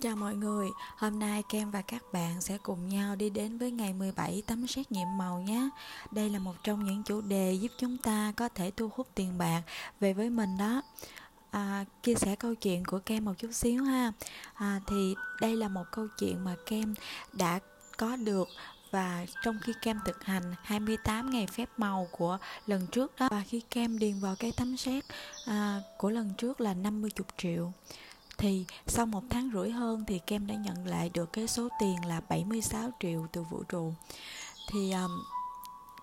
Chào mọi người, hôm nay Kem và các bạn sẽ cùng nhau đi đến với ngày 17 tấm xét nghiệm màu nhé. Đây là một trong những chủ đề giúp chúng ta có thể thu hút tiền bạc về với mình đó. À, chia sẻ câu chuyện của Kem một chút xíu ha. À, thì đây là một câu chuyện mà Kem đã có được và trong khi kem thực hành 28 ngày phép màu của lần trước đó và khi kem điền vào cái tấm xét à, của lần trước là 50 triệu thì sau một tháng rưỡi hơn thì kem đã nhận lại được cái số tiền là 76 triệu từ vũ trụ. Thì um,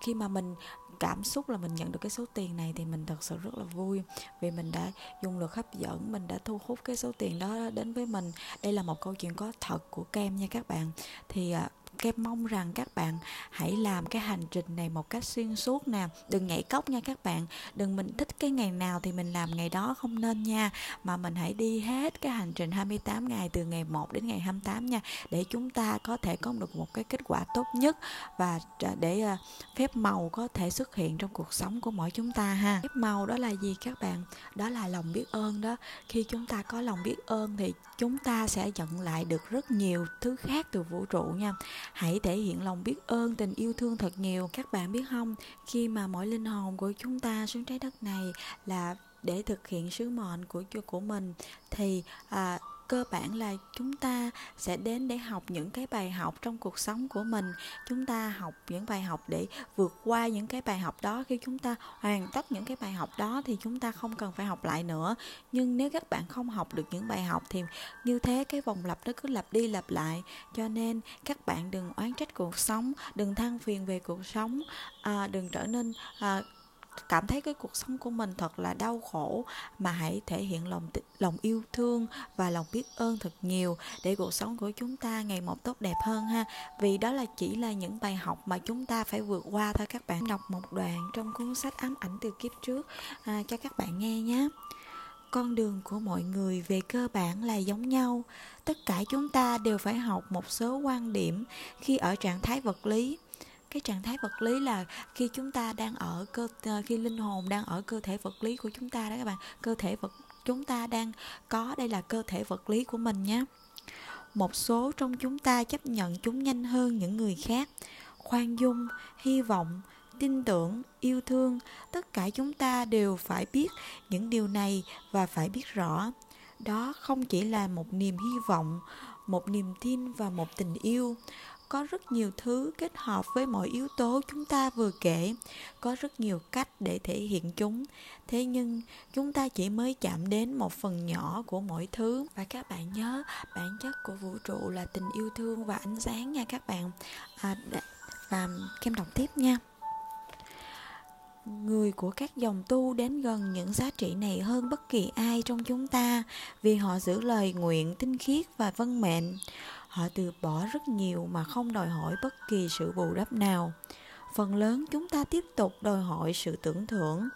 khi mà mình cảm xúc là mình nhận được cái số tiền này thì mình thật sự rất là vui vì mình đã dùng lực hấp dẫn mình đã thu hút cái số tiền đó đến với mình. Đây là một câu chuyện có thật của kem nha các bạn. Thì uh, Kem mong rằng các bạn hãy làm cái hành trình này một cách xuyên suốt nè. Đừng nhảy cốc nha các bạn. Đừng mình thích cái ngày nào thì mình làm ngày đó không nên nha. Mà mình hãy đi hết cái hành trình 28 ngày từ ngày 1 đến ngày 28 nha, Để chúng ta có thể có được một cái kết quả tốt nhất Và để ờ, phép màu có thể xuất hiện trong cuộc sống của mỗi chúng ta ha. Phép màu đó là gì các bạn? Đó là lòng biết ơn đó. Khi chúng ta có lòng biết ơn thì chúng ta sẽ nhận lại được rất nhiều thứ khác từ vũ trụ nha hãy thể hiện lòng biết ơn tình yêu thương thật nhiều. Các bạn biết không khi mà mỗi linh hồn của chúng ta xuống trái đất này là để thực hiện sứ mệnh của của mình thì à, cơ bản là chúng ta sẽ đến để học những cái bài học trong cuộc sống của mình. Chúng ta học những bài học để vượt qua những cái bài học đó. Khi chúng ta hoàn tất những cái bài học đó thì chúng ta không cần phải học lại nữa. Nhưng nếu các bạn không học được những bài học thì như thế cái vòng lặp nó cứ lặp đi lặp lại. Cho nên các bạn đừng oán trách cuộc sống đừng than phiền về cuộc sống. À, đừng trở nên à, cảm thấy cái cuộc sống của mình thật là đau khổ. Mà hãy thể hiện lòng lòng yêu thương và lòng biết ơn thật nhiều để cuộc sống của chúng ta ngày một tốt đẹp hơn ha. Vì đó là chỉ là những bài học mà chúng ta phải vượt qua thôi. Các bạn đọc một đoạn trong cuốn sách ám ảnh từ kiếp trước à, cho các bạn nghe nhé. Con đường của mọi người về cơ bản là giống nhau. Tất cả chúng ta đều phải học một số quan điểm khi ở trạng thái vật lý cái trạng thái vật lý là khi chúng ta đang ở cơ ờ, khi linh hồn đang ở cơ thể vật lý của chúng ta đó các bạn. Cơ thể vật, chúng ta đang có, đây là cơ thể vật lý của mình nhé một số trong chúng ta chấp nhận chúng nhanh hơn những người khác. Khoan dung, hy vọng, tin tưởng, yêu thương, tất cả chúng ta đều phải biết những điều này và phải biết rõ. Đó không chỉ là một niềm hy vọng, một niềm tin và một tình yêu có rất nhiều thứ kết hợp với mọi yếu tố chúng ta vừa kể. Có rất nhiều cách để thể hiện chúng. Thế nhưng chúng ta chỉ mới chạm đến một phần nhỏ của mỗi thứ. Và các bạn nhớ bản chất của vũ trụ là tình yêu thương và ánh sáng nha các bạn. À, và kem đọc tiếp nha. Người của các dòng tu đến gần những giá trị này hơn bất kỳ ai trong chúng ta vì họ giữ lời nguyện tinh khiết và vân mệnh họ từ bỏ rất nhiều mà không đòi hỏi bất kỳ sự bù đắp nào. Phần lớn chúng ta tiếp tục đòi hỏi sự tưởng thưởng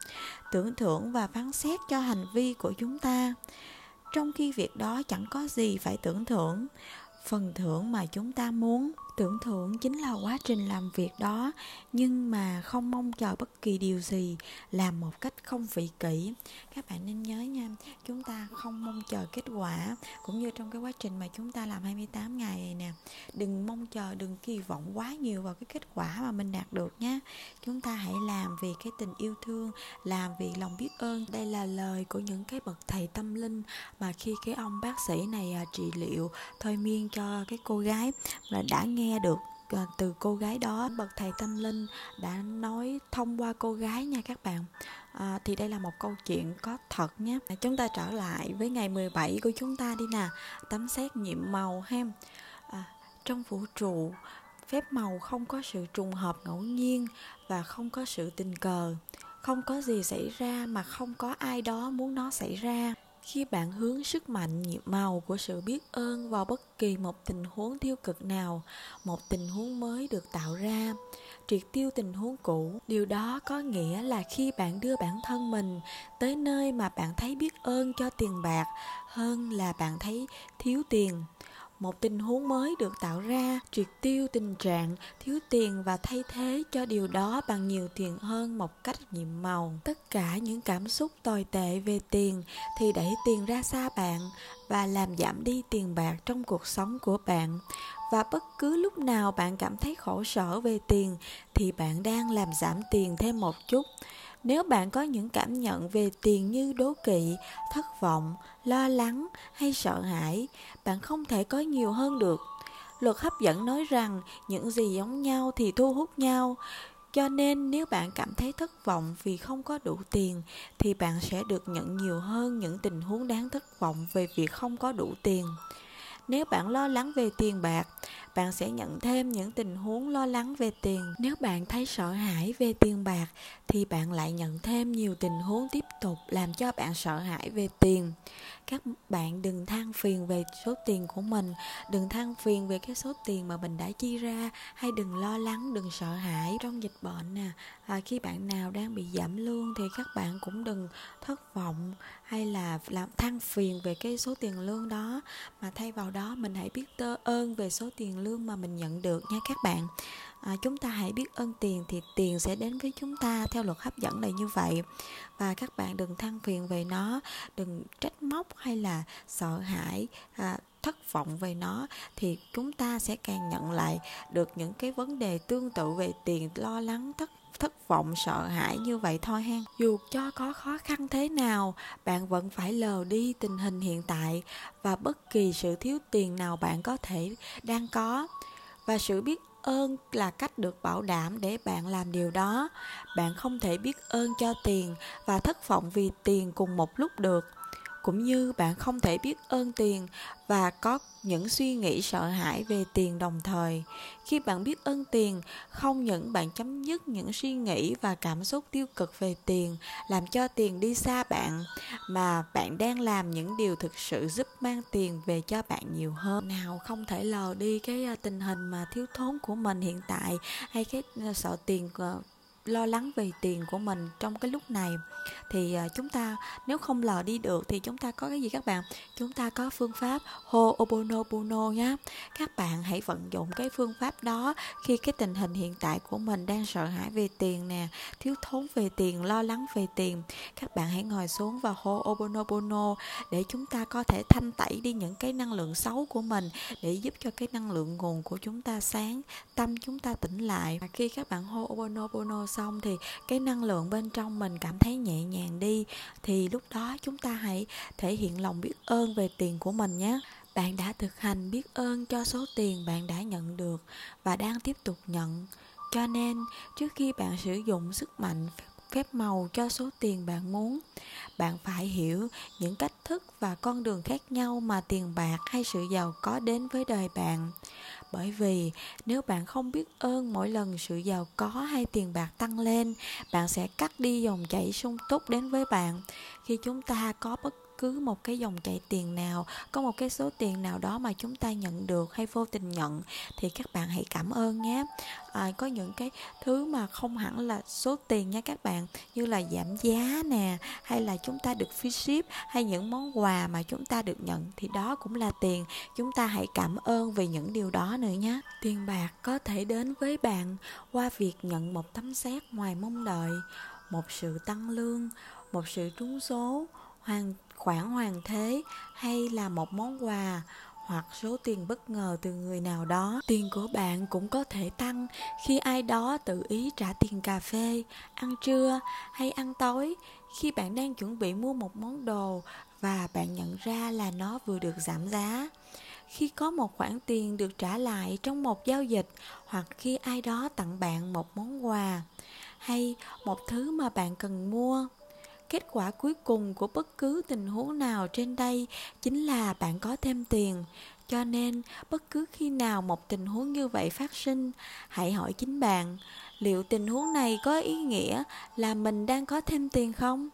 tưởng thưởng và phán xét cho hành vi của chúng ta. Trong khi việc đó chẳng có gì phải tưởng thưởng, phần thưởng mà chúng ta muốn tưởng thưởng chính là quá trình làm việc đó, nhưng mà không mong chờ bất kỳ điều gì, làm một cách không vị kỷ. Các bạn nên nhớ nha, chúng ta không mong chờ kết quả, cũng như trong cái quá trình mà chúng ta làm 28 ngày này nè, đừng mong chờ, đừng kỳ vọng quá nhiều vào cái kết quả mà mình đạt được nhé chúng ta hãy làm vì cái tình yêu thương, làm vì lòng biết ơn. Đây là lời của những cái bậc thầy tâm linh mà khi cái ông bác sĩ này à, trị liệu, thôi miên cho cái cô gái là đã nghe nghe được à, từ cô gái đó bậc thầy tâm linh đã nói thông qua cô gái nha các bạn. À, thì đây là một câu chuyện có thật nhé. À, chúng ta trở lại với ngày 17 của chúng ta đi nè. Tấm xét nhiệm màu ha. À, trong vũ trụ phép màu không có sự trùng hợp ngẫu nhiên và không có sự tình cờ. Không có gì xảy ra mà không có ai đó muốn nó xảy ra khi bạn hướng sức mạnh nhiệm màu của sự biết ơn vào bất kỳ một tình huống tiêu cực nào, một tình huống mới được tạo ra, triệt tiêu tình huống cũ. Điều đó có nghĩa là khi bạn đưa bản thân mình tới nơi mà bạn thấy biết ơn cho tiền bạc hơn là bạn thấy thiếu tiền một tình huống mới được tạo ra, triệt tiêu tình trạng, thiếu tiền và thay thế cho điều đó bằng nhiều tiền hơn một cách nhiệm màu. Tất cả những cảm xúc tồi tệ về tiền thì đẩy tiền ra xa bạn và làm giảm đi tiền bạc trong cuộc sống của bạn. Và bất cứ lúc nào bạn cảm thấy khổ sở về tiền thì bạn đang làm giảm tiền thêm một chút nếu bạn có những cảm nhận về tiền như đố kỵ, thất vọng, lo lắng hay sợ hãi, bạn không thể có nhiều hơn được. Luật hấp dẫn nói rằng những gì giống nhau thì thu hút nhau. Cho nên nếu bạn cảm thấy thất vọng vì không có đủ tiền, thì bạn sẽ được nhận nhiều hơn những tình huống đáng thất vọng về việc không có đủ tiền. Nếu bạn lo lắng về tiền bạc bạn sẽ nhận thêm những tình huống lo lắng về tiền. Nếu bạn thấy sợ hãi về tiền bạc thì bạn lại nhận thêm nhiều tình huống tiếp tục làm cho bạn sợ hãi về tiền. Các bạn đừng than phiền về số tiền của mình đừng than phiền về cái số tiền mà mình đã chi ra hay đừng lo lắng đừng sợ hãi trong dịch bệnh nè. À, khi bạn nào đang bị giảm lương thì các bạn cũng đừng thất vọng hay là làm than phiền về cái số tiền lương đó mà thay vào đó mình hãy biết tơ ơn về số tiền lương mà mình nhận được nha các bạn. À, chúng ta hãy biết ơn tiền thì tiền sẽ đến với chúng ta theo luật hấp dẫn là như vậy. Và các bạn đừng than phiền về nó đừng trách móc hay là sợ hãi à, thất vọng về nó, thì chúng ta sẽ càng nhận lại được những cái vấn đề tương tự về tiền, lo lắng, thất thất vọng, sợ hãi như vậy thôi hen. Dù cho có khó khăn thế nào, bạn vẫn phải lờ đi tình hình hiện tại và bất kỳ sự thiếu tiền nào bạn có thể đang có. Và sự biết ơn là cách được bảo đảm để bạn làm điều đó. Bạn không thể biết ơn cho tiền và thất vọng vì tiền cùng một lúc được cũng như bạn không thể biết ơn tiền và có những suy nghĩ sợ hãi về tiền đồng thời. Khi bạn biết ơn tiền, không những bạn chấm dứt những suy nghĩ và cảm xúc tiêu cực về tiền, làm cho tiền đi xa bạn, mà bạn đang làm những điều thực sự giúp mang tiền về cho bạn nhiều hơn. Nào không thể lờ đi cái ờ, tình hình mà thiếu thốn của mình hiện tại hay cái ờ, sợ tiền ờ, lo lắng về tiền của mình trong cái lúc này. Thì à, chúng ta nếu không lờ đi được thì chúng ta có cái gì các bạn? Chúng ta có phương pháp Ho'oponopono nhé các bạn hãy vận dụng cái phương pháp đó khi cái tình hình hiện tại của mình đang sợ hãi về tiền nè, thiếu thốn về tiền, lo lắng về tiền. Các bạn hãy ngồi xuống và Ho'oponopono để chúng ta có thể thanh tẩy đi những cái năng lượng xấu của mình để giúp cho cái năng lượng nguồn của chúng ta sáng, tâm chúng ta tỉnh lại. Và khi các bạn Ho'oponopono xong thì cái năng lượng bên trong mình cảm thấy nhẹ nhàng đi. Thì lúc đó chúng ta hãy thể hiện lòng biết ơn về tiền của mình nhé. Bạn đã thực hành biết ơn cho số tiền bạn đã nhận được và đang tiếp tục nhận. Cho nên, trước khi bạn sử dụng sức mạnh phép màu cho số tiền bạn muốn, bạn phải hiểu những cách thức và con đường khác nhau mà tiền bạc hay sự giàu có đến với đời bạn bởi vì nếu bạn không biết ơn mỗi lần sự giàu có hay tiền bạc tăng lên, bạn sẽ cắt đi dòng chảy sung túc đến với bạn. Khi chúng ta có bất cứ một cái dòng chảy tiền nào có một cái số tiền nào đó mà chúng ta nhận được hay vô tình nhận thì các bạn hãy cảm ơn nhé. À, có những cái thứ mà không hẳn là số tiền nha các bạn như là giảm giá nè hay là chúng ta được free ship hay những món quà mà chúng ta được nhận thì đó cũng là tiền. Chúng ta hãy cảm ơn về những điều đó nữa nhé. Tiền bạc có thể đến với bạn qua việc nhận một tấm xét ngoài mong đợi một sự tăng lương một sự trúng số hoàn khoản hoàn thế hay là một món quà hoặc số tiền bất ngờ từ người nào đó. Tiền của bạn cũng có thể tăng khi ai đó tự ý trả tiền cà phê, ăn trưa hay ăn tối. Khi bạn đang chuẩn bị mua một món đồ và bạn nhận ra là nó vừa được giảm giá. Khi có một khoản tiền được trả lại trong một giao dịch hoặc khi ai đó tặng bạn một món quà hay một thứ mà bạn cần mua kết quả cuối cùng của bất cứ tình huống nào trên đây chính là bạn có thêm tiền. Cho nên, bất cứ khi nào một tình huống như vậy phát sinh, hãy hỏi chính bạn, liệu tình huống này có ý nghĩa là mình đang có thêm tiền không?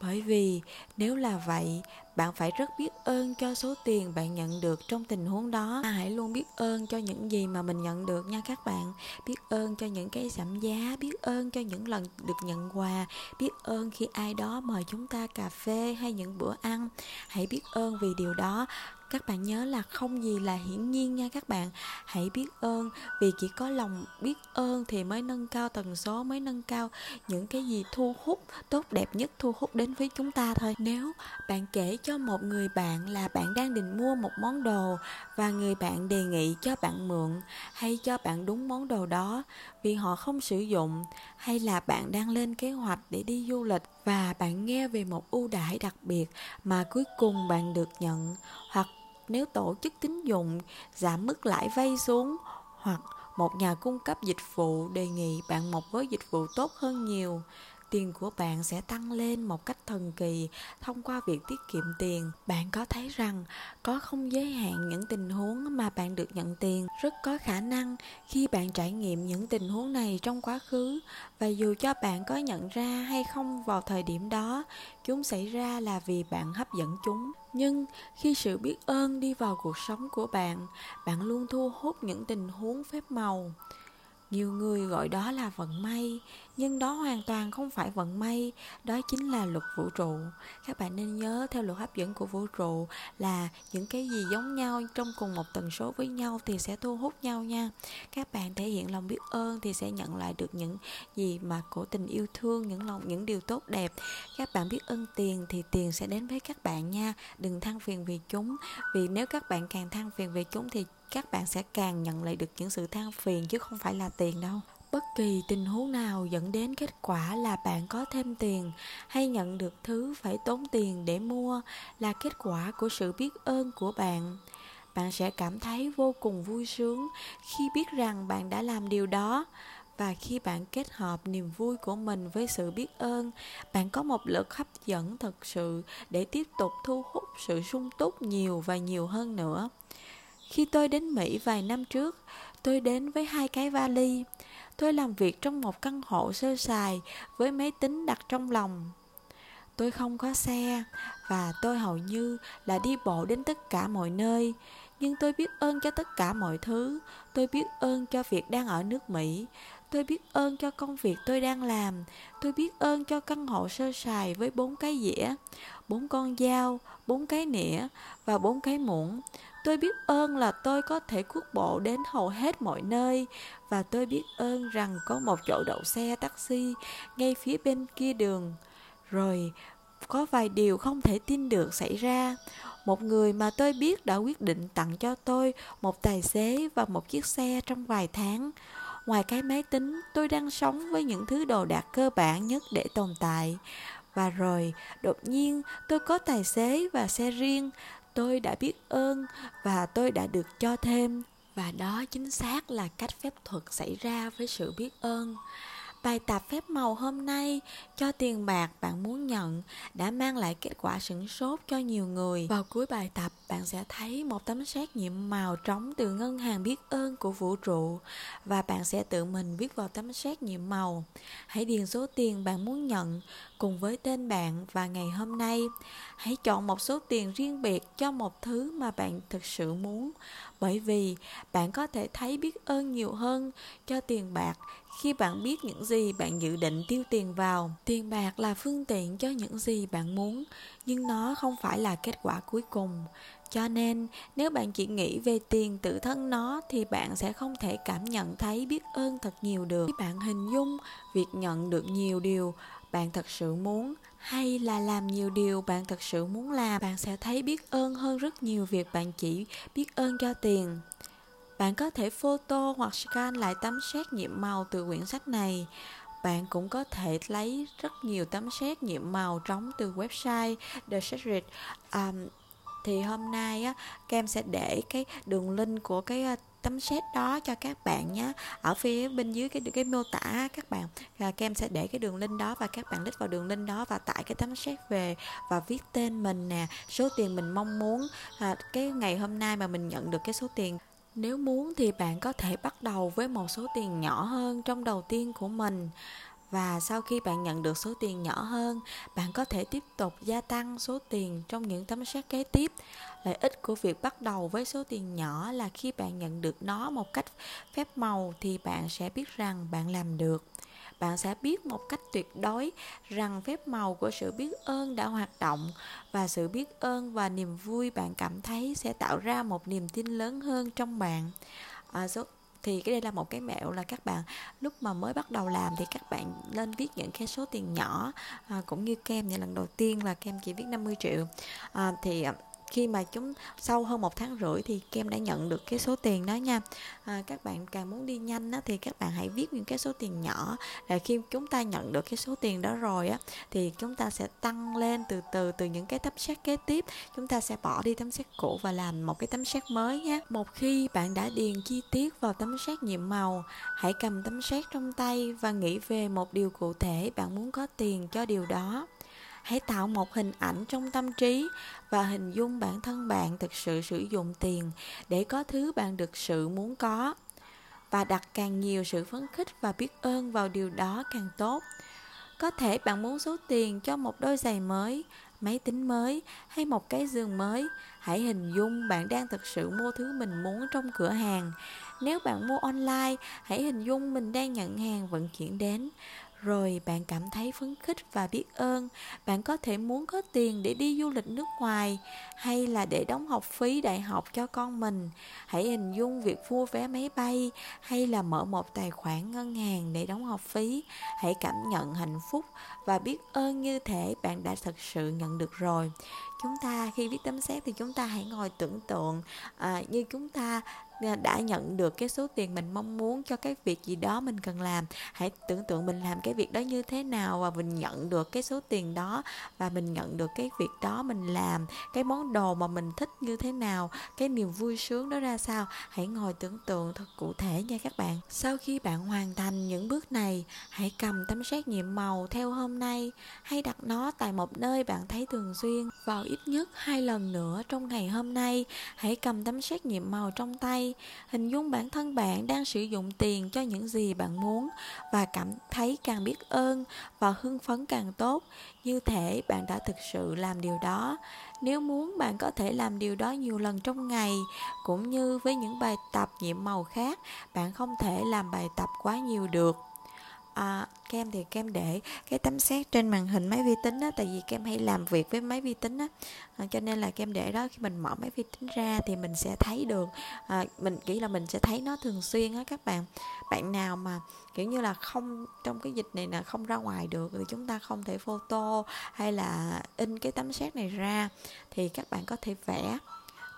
Bởi vì nếu là vậy, bạn phải rất biết ơn cho số tiền bạn nhận được trong tình huống đó. À, hãy luôn biết ơn cho những gì mà mình nhận được nha các bạn. Biết ơn cho những cái giảm giá, biết ơn cho những lần được nhận quà, biết ơn khi ai đó mời chúng ta cà phê hay những bữa ăn. Hãy biết ơn vì điều đó các bạn nhớ là không gì là hiển nhiên nha các bạn. Hãy biết ơn, vì chỉ có lòng biết ơn thì mới nâng cao tần số, mới nâng cao những cái gì thu hút, tốt đẹp nhất thu hút đến với chúng ta thôi. Nếu bạn kể cho một người bạn là bạn đang định mua một món đồ và người bạn đề nghị cho bạn mượn hay cho bạn đúng món đồ đó vì họ không sử dụng hay là bạn đang lên kế hoạch để đi du lịch và bạn nghe về một ưu đãi đặc biệt mà cuối cùng bạn được nhận, hoặc nếu tổ chức tín dụng giảm mức lãi vay xuống hoặc một nhà cung cấp dịch vụ đề nghị bạn một gói dịch vụ tốt hơn nhiều tiền của bạn sẽ tăng lên một cách thần kỳ thông qua việc tiết kiệm tiền. Bạn có thấy rằng có không giới hạn những tình huống mà bạn được nhận tiền, rất có khả năng khi bạn trải nghiệm những tình huống này trong quá khứ? Và dù cho bạn có nhận ra hay không vào thời điểm đó, chúng xảy ra là vì bạn hấp dẫn chúng. Nhưng khi sự biết ơn đi vào cuộc sống của bạn bạn luôn thu hút những tình huống phép màu. Nhiều người gọi đó là vận may nhưng đó hoàn toàn không phải vận may, đó chính là luật vũ trụ. Các bạn nên nhớ theo luật hấp dẫn của vũ trụ là những cái gì giống nhau, trong cùng một tần số với nhau thì sẽ thu hút nhau nha. Các bạn thể hiện lòng biết ơn thì sẽ nhận lại được những gì mà của tình yêu thương, những lòng, những điều tốt đẹp. Các bạn biết ơn tiền thì tiền sẽ đến với các bạn nha. Đừng than phiền vì chúng, vì nếu các bạn càng than phiền về chúng thì các bạn sẽ càng nhận lại được những sự than phiền chứ không phải là tiền đâu bất kỳ tình huống nào dẫn đến kết quả là bạn có thêm tiền hay nhận được thứ phải tốn tiền để mua là kết quả của sự biết ơn của bạn. Bạn sẽ cảm thấy vô cùng vui sướng khi biết rằng bạn đã làm điều đó. Và khi bạn kết hợp niềm vui của mình với sự biết ơn, bạn có một lực hấp dẫn thật sự để tiếp tục thu hút sự sung túc nhiều và nhiều hơn nữa. Khi tôi đến mỹ vài năm trước, tôi đến với hai cái vali. Tôi làm việc trong một căn hộ sơ sài với máy tính đặt trong lòng. Tôi không có xe và tôi hầu như là đi bộ đến tất cả mọi nơi. Nhưng tôi biết ơn cho tất cả mọi thứ. Tôi biết ơn cho việc đang ở nước Mỹ. Tôi biết ơn cho công việc tôi đang làm. Tôi biết ơn cho căn hộ sơ sài với bốn cái dĩa, bốn con dao, bốn cái nĩa và bốn cái muỗng. Tôi biết ơn là tôi có thể cuốc bộ đến hầu hết mọi nơi và tôi biết ơn rằng có một chỗ đậu xe taxi ngay phía bên kia đường. Rồi có vài điều không thể tin được xảy ra. Một người mà tôi biết đã quyết định tặng cho tôi một tài xế và một chiếc xe trong vài tháng. Ngoài cái máy tính, tôi đang sống với những thứ đồ đạc cơ bản nhất để tồn tại. Và rồi, đột nhiên, tôi có tài xế và xe riêng, tôi đã biết ơn và tôi đã được cho thêm. Và đó chính xác là cách phép thuật xảy ra với sự biết ơn bài tập phép màu hôm nay cho tiền bạc bạn muốn nhận đã mang lại kết quả sửng sốt cho nhiều người. Vào cuối bài tập, bạn sẽ thấy một tấm xét nghiệm màu trống từ ngân hàng biết ơn của vũ trụ và bạn sẽ tự mình viết vào tấm xét nghiệm màu. Hãy điền số tiền bạn muốn nhận cùng với tên bạn và ngày hôm nay. Hãy chọn một số tiền riêng biệt cho một thứ mà bạn thực sự muốn, bởi vì bạn có thể thấy biết ơn nhiều hơn cho tiền bạc khi bạn biết những gì bạn dự định tiêu tiền vào, tiền bạc là phương tiện cho những gì bạn muốn, nhưng nó không phải là kết quả cuối cùng. Cho nên, nếu bạn chỉ nghĩ về tiền tự thân nó, thì bạn sẽ không thể cảm nhận thấy biết ơn thật nhiều được. Khi bạn hình dung việc nhận được nhiều điều bạn thật sự muốn, hay là làm nhiều điều bạn thật sự muốn làm, bạn sẽ thấy biết ơn hơn rất nhiều việc bạn chỉ biết ơn cho tiền bạn có thể photo hoặc scan lại tấm xét nghiệm màu từ quyển sách này. Bạn cũng có thể lấy rất nhiều tấm xét nghiệm màu trống từ website The Secret. Um, thì hôm nay á Cam sẽ để cái đường link của cái ờ, tấm xét đó cho các bạn nhé. Ở phía bên dưới cái cái mô tả các bạn à, kem sẽ để cái đường link đó và các bạn click vào đường link đó và tải cái tấm xét về và viết tên mình nè số tiền mình mong muốn. À, cái ngày hôm nay mà mình nhận được cái số tiền nếu muốn thì bạn có thể bắt đầu với một số tiền nhỏ hơn trong đầu tiên của mình. Và sau khi bạn nhận được số tiền nhỏ hơn, bạn có thể tiếp tục gia tăng số tiền trong những tấm xét kế tiếp. Lợi ích của việc bắt đầu với số tiền nhỏ là khi bạn nhận được nó một cách phép màu thì bạn sẽ biết rằng bạn làm được bạn sẽ biết một cách tuyệt đối rằng phép màu của sự biết ơn đã hoạt động và sự biết ơn và niềm vui bạn cảm thấy sẽ tạo ra một niềm tin lớn hơn trong bạn. À, số thì cái đây là một cái mẹo là các bạn lúc mà mới bắt đầu làm thì các bạn nên viết những cái số tiền nhỏ à, cũng như kem. Như lần đầu tiên là kem chỉ viết 50 triệu. À, thì à, khi mà chúng sau hơn một tháng rưỡi thì kem đã nhận được cái số tiền đó nha. À, các bạn càng muốn đi nhanh á, thì các bạn hãy viết những cái số tiền nhỏ. Là khi chúng ta nhận được cái số tiền đó rồi á thì chúng ta sẽ tăng lên từ từ từ những cái tấm xét kế tiếp. Chúng ta sẽ bỏ đi tấm xét cũ và làm một cái tấm xét mới nhé. Một khi bạn đã điền chi tiết vào tấm xét nhiệm màu hãy cầm tấm xét trong tay và nghĩ về một điều cụ thể bạn muốn có tiền cho điều đó hãy tạo một hình ảnh trong tâm trí và hình dung bản thân bạn thực sự sử dụng tiền để có thứ bạn thực sự muốn có. Và đặt càng nhiều sự phấn khích và biết ơn vào điều đó càng tốt. Có thể bạn muốn số tiền cho một đôi giày mới, máy tính mới hay một cái giường mới. Hãy hình dung bạn đang thực sự mua thứ mình muốn trong cửa hàng. Nếu bạn mua online, hãy hình dung mình đang nhận hàng vận chuyển đến rồi bạn cảm thấy phấn khích và biết ơn. Bạn có thể muốn có tiền để đi du lịch nước ngoài hay là để đóng học phí đại học cho con mình. Hãy hình dung việc mua vé máy bay hay là mở một tài khoản ngân hàng để đóng học phí. Hãy cảm nhận hạnh phúc và biết ơn như thể bạn đã thật sự nhận được rồi chúng ta khi viết tấm xét thì chúng ta hãy ngồi tưởng tượng à, như chúng ta ờ, đã nhận được cái số tiền mình mong muốn cho cái việc gì đó mình cần làm. Hãy tưởng tượng mình làm cái việc đó như thế nào và mình nhận được cái số tiền đó và mình nhận được cái việc đó mình làm cái món đồ mà mình thích như thế nào cái niềm vui sướng đó ra sao. Hãy ngồi tưởng tượng thật cụ thể nha các bạn. Sau khi bạn hoàn thành những bước này hãy cầm tấm xét nhiệm màu theo hôm nay. Hay đặt nó tại một nơi bạn thấy thường xuyên. Vào ít nhất hai lần nữa trong ngày hôm nay. Hãy cầm tấm xét nghiệm màu trong tay, hình dung bản thân bạn đang sử dụng tiền cho những gì bạn muốn và cảm thấy càng biết ơn và hưng phấn càng tốt. Như thể bạn đã thực sự làm điều đó. Nếu muốn, bạn có thể làm điều đó nhiều lần trong ngày. Cũng như với những bài tập nhiệm màu khác, bạn không thể làm bài tập quá nhiều được à, kem thì kem để cái tấm xét trên màn hình máy vi tính á tại vì kem hay làm việc với máy vi tính á. À, cho nên là kem để đó khi mình mở máy vi tính ra thì mình sẽ thấy được à, mình nghĩ là mình sẽ thấy nó thường xuyên á các bạn. Bạn nào mà kiểu như là không trong cái dịch này là không ra ngoài được thì chúng ta không thể photo hay là in cái tấm xét này ra thì các bạn có thể vẽ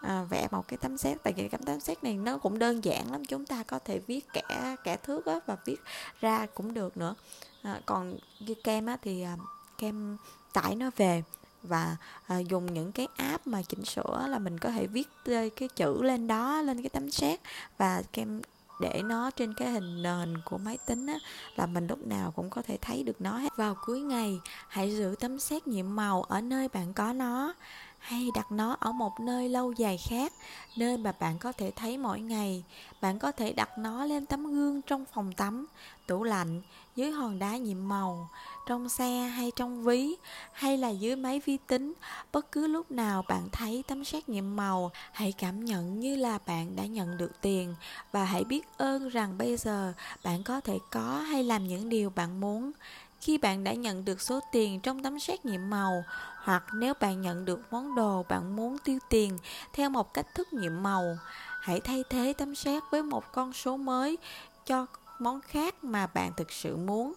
à, vẽ một cái tấm xét. Tại vì cái tấm xét này nó cũng đơn giản lắm chúng ta có thể viết kẻ kẻ thước á, và viết ra cũng được nữa. À, còn như kem á, thì à, kem tải nó về và à, dùng những cái app mà chỉnh sửa là mình có thể viết cái chữ lên đó lên cái tấm xét. Và kem để nó trên cái hình nền của máy tính á, là mình lúc nào cũng có thể thấy được nó hết. Vào cuối ngày, hãy giữ tấm xét nhiệm màu ở nơi bạn có nó hay đặt nó ở một nơi lâu dài khác, nơi mà bạn có thể thấy mỗi ngày. Bạn có thể đặt nó lên tấm gương trong phòng tắm, tủ lạnh, dưới hòn đá nhiệm màu, trong xe hay trong ví, hay là dưới máy vi tính. Bất cứ lúc nào bạn thấy tấm xét nhiệm màu, hãy cảm nhận như là bạn đã nhận được tiền. Và hãy biết ơn rằng bây giờ bạn có thể có hay làm những điều bạn muốn khi bạn đã nhận được số tiền trong tấm xét nghiệm màu, hoặc nếu bạn nhận được món đồ bạn muốn tiêu tiền theo một cách thức nhiệm màu, hãy thay thế tấm xét với một con số mới cho món khác mà bạn thực sự muốn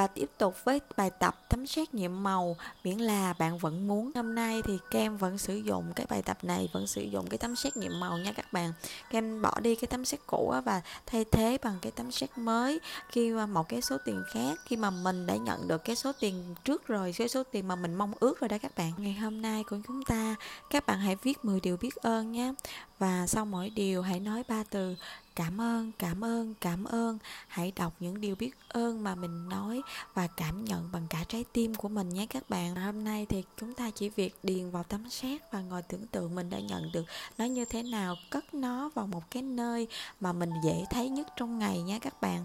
và tiếp tục với bài tập tấm xét nghiệm màu. Miễn là bạn vẫn muốn. Hôm nay thì kem vẫn sử dụng cái bài tập này, vẫn sử dụng cái tấm xét nghiệm màu nha các bạn. Kem bỏ đi cái tấm xét cũ và thay thế bằng cái tấm xét mới. Khi mà một cái số tiền khác, khi mà mình đã nhận được cái số tiền trước rồi, cái số tiền mà mình mong ước rồi đó các bạn. Ngày hôm nay của chúng ta, các bạn hãy viết 10 điều biết ơn nhé. Và sau mỗi điều, hãy nói ba từ cảm ơn cảm ơn cảm ơn. Hãy đọc những điều biết ơn mà mình nói và cảm nhận bằng cả trái tim của mình nhé các bạn. Hôm nay thì chúng ta chỉ việc điền vào tấm xét và ngồi tưởng tượng mình đã nhận được nó như thế nào cất nó vào một cái nơi mà mình dễ thấy nhất trong ngày nhé các bạn.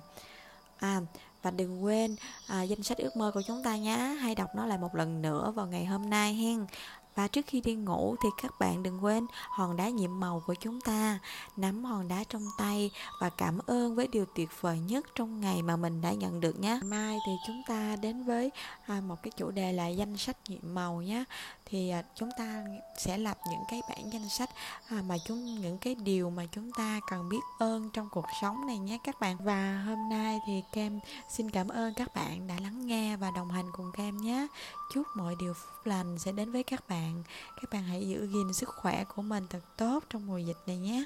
À và đừng quên à, danh sách ước mơ của chúng ta nhé. Hãy đọc nó lại một lần nữa vào ngày hôm nay hen và trước khi đi ngủ thì các bạn đừng quên hòn đá nhiệm màu của chúng ta. Nắm hòn đá trong tay và cảm ơn với điều tuyệt vời nhất trong ngày mà mình đã nhận được nhé. Mai thì chúng ta đến với à, một cái chủ đề là danh sách nhiệm màu nhé thì à, chúng ta sẽ lập những cái bản danh sách à, mà chúng, những cái điều mà chúng ta cần biết ơn trong cuộc sống này nhé các bạn. Và hôm nay thì kem xin cảm ơn các bạn đã lắng nghe và đồng hành cùng kem nhé. Chúc mọi điều phúc lành sẽ đến với các bạn. Các bạn hãy giữ gìn sức khỏe của mình thật tốt trong mùa dịch này nhé.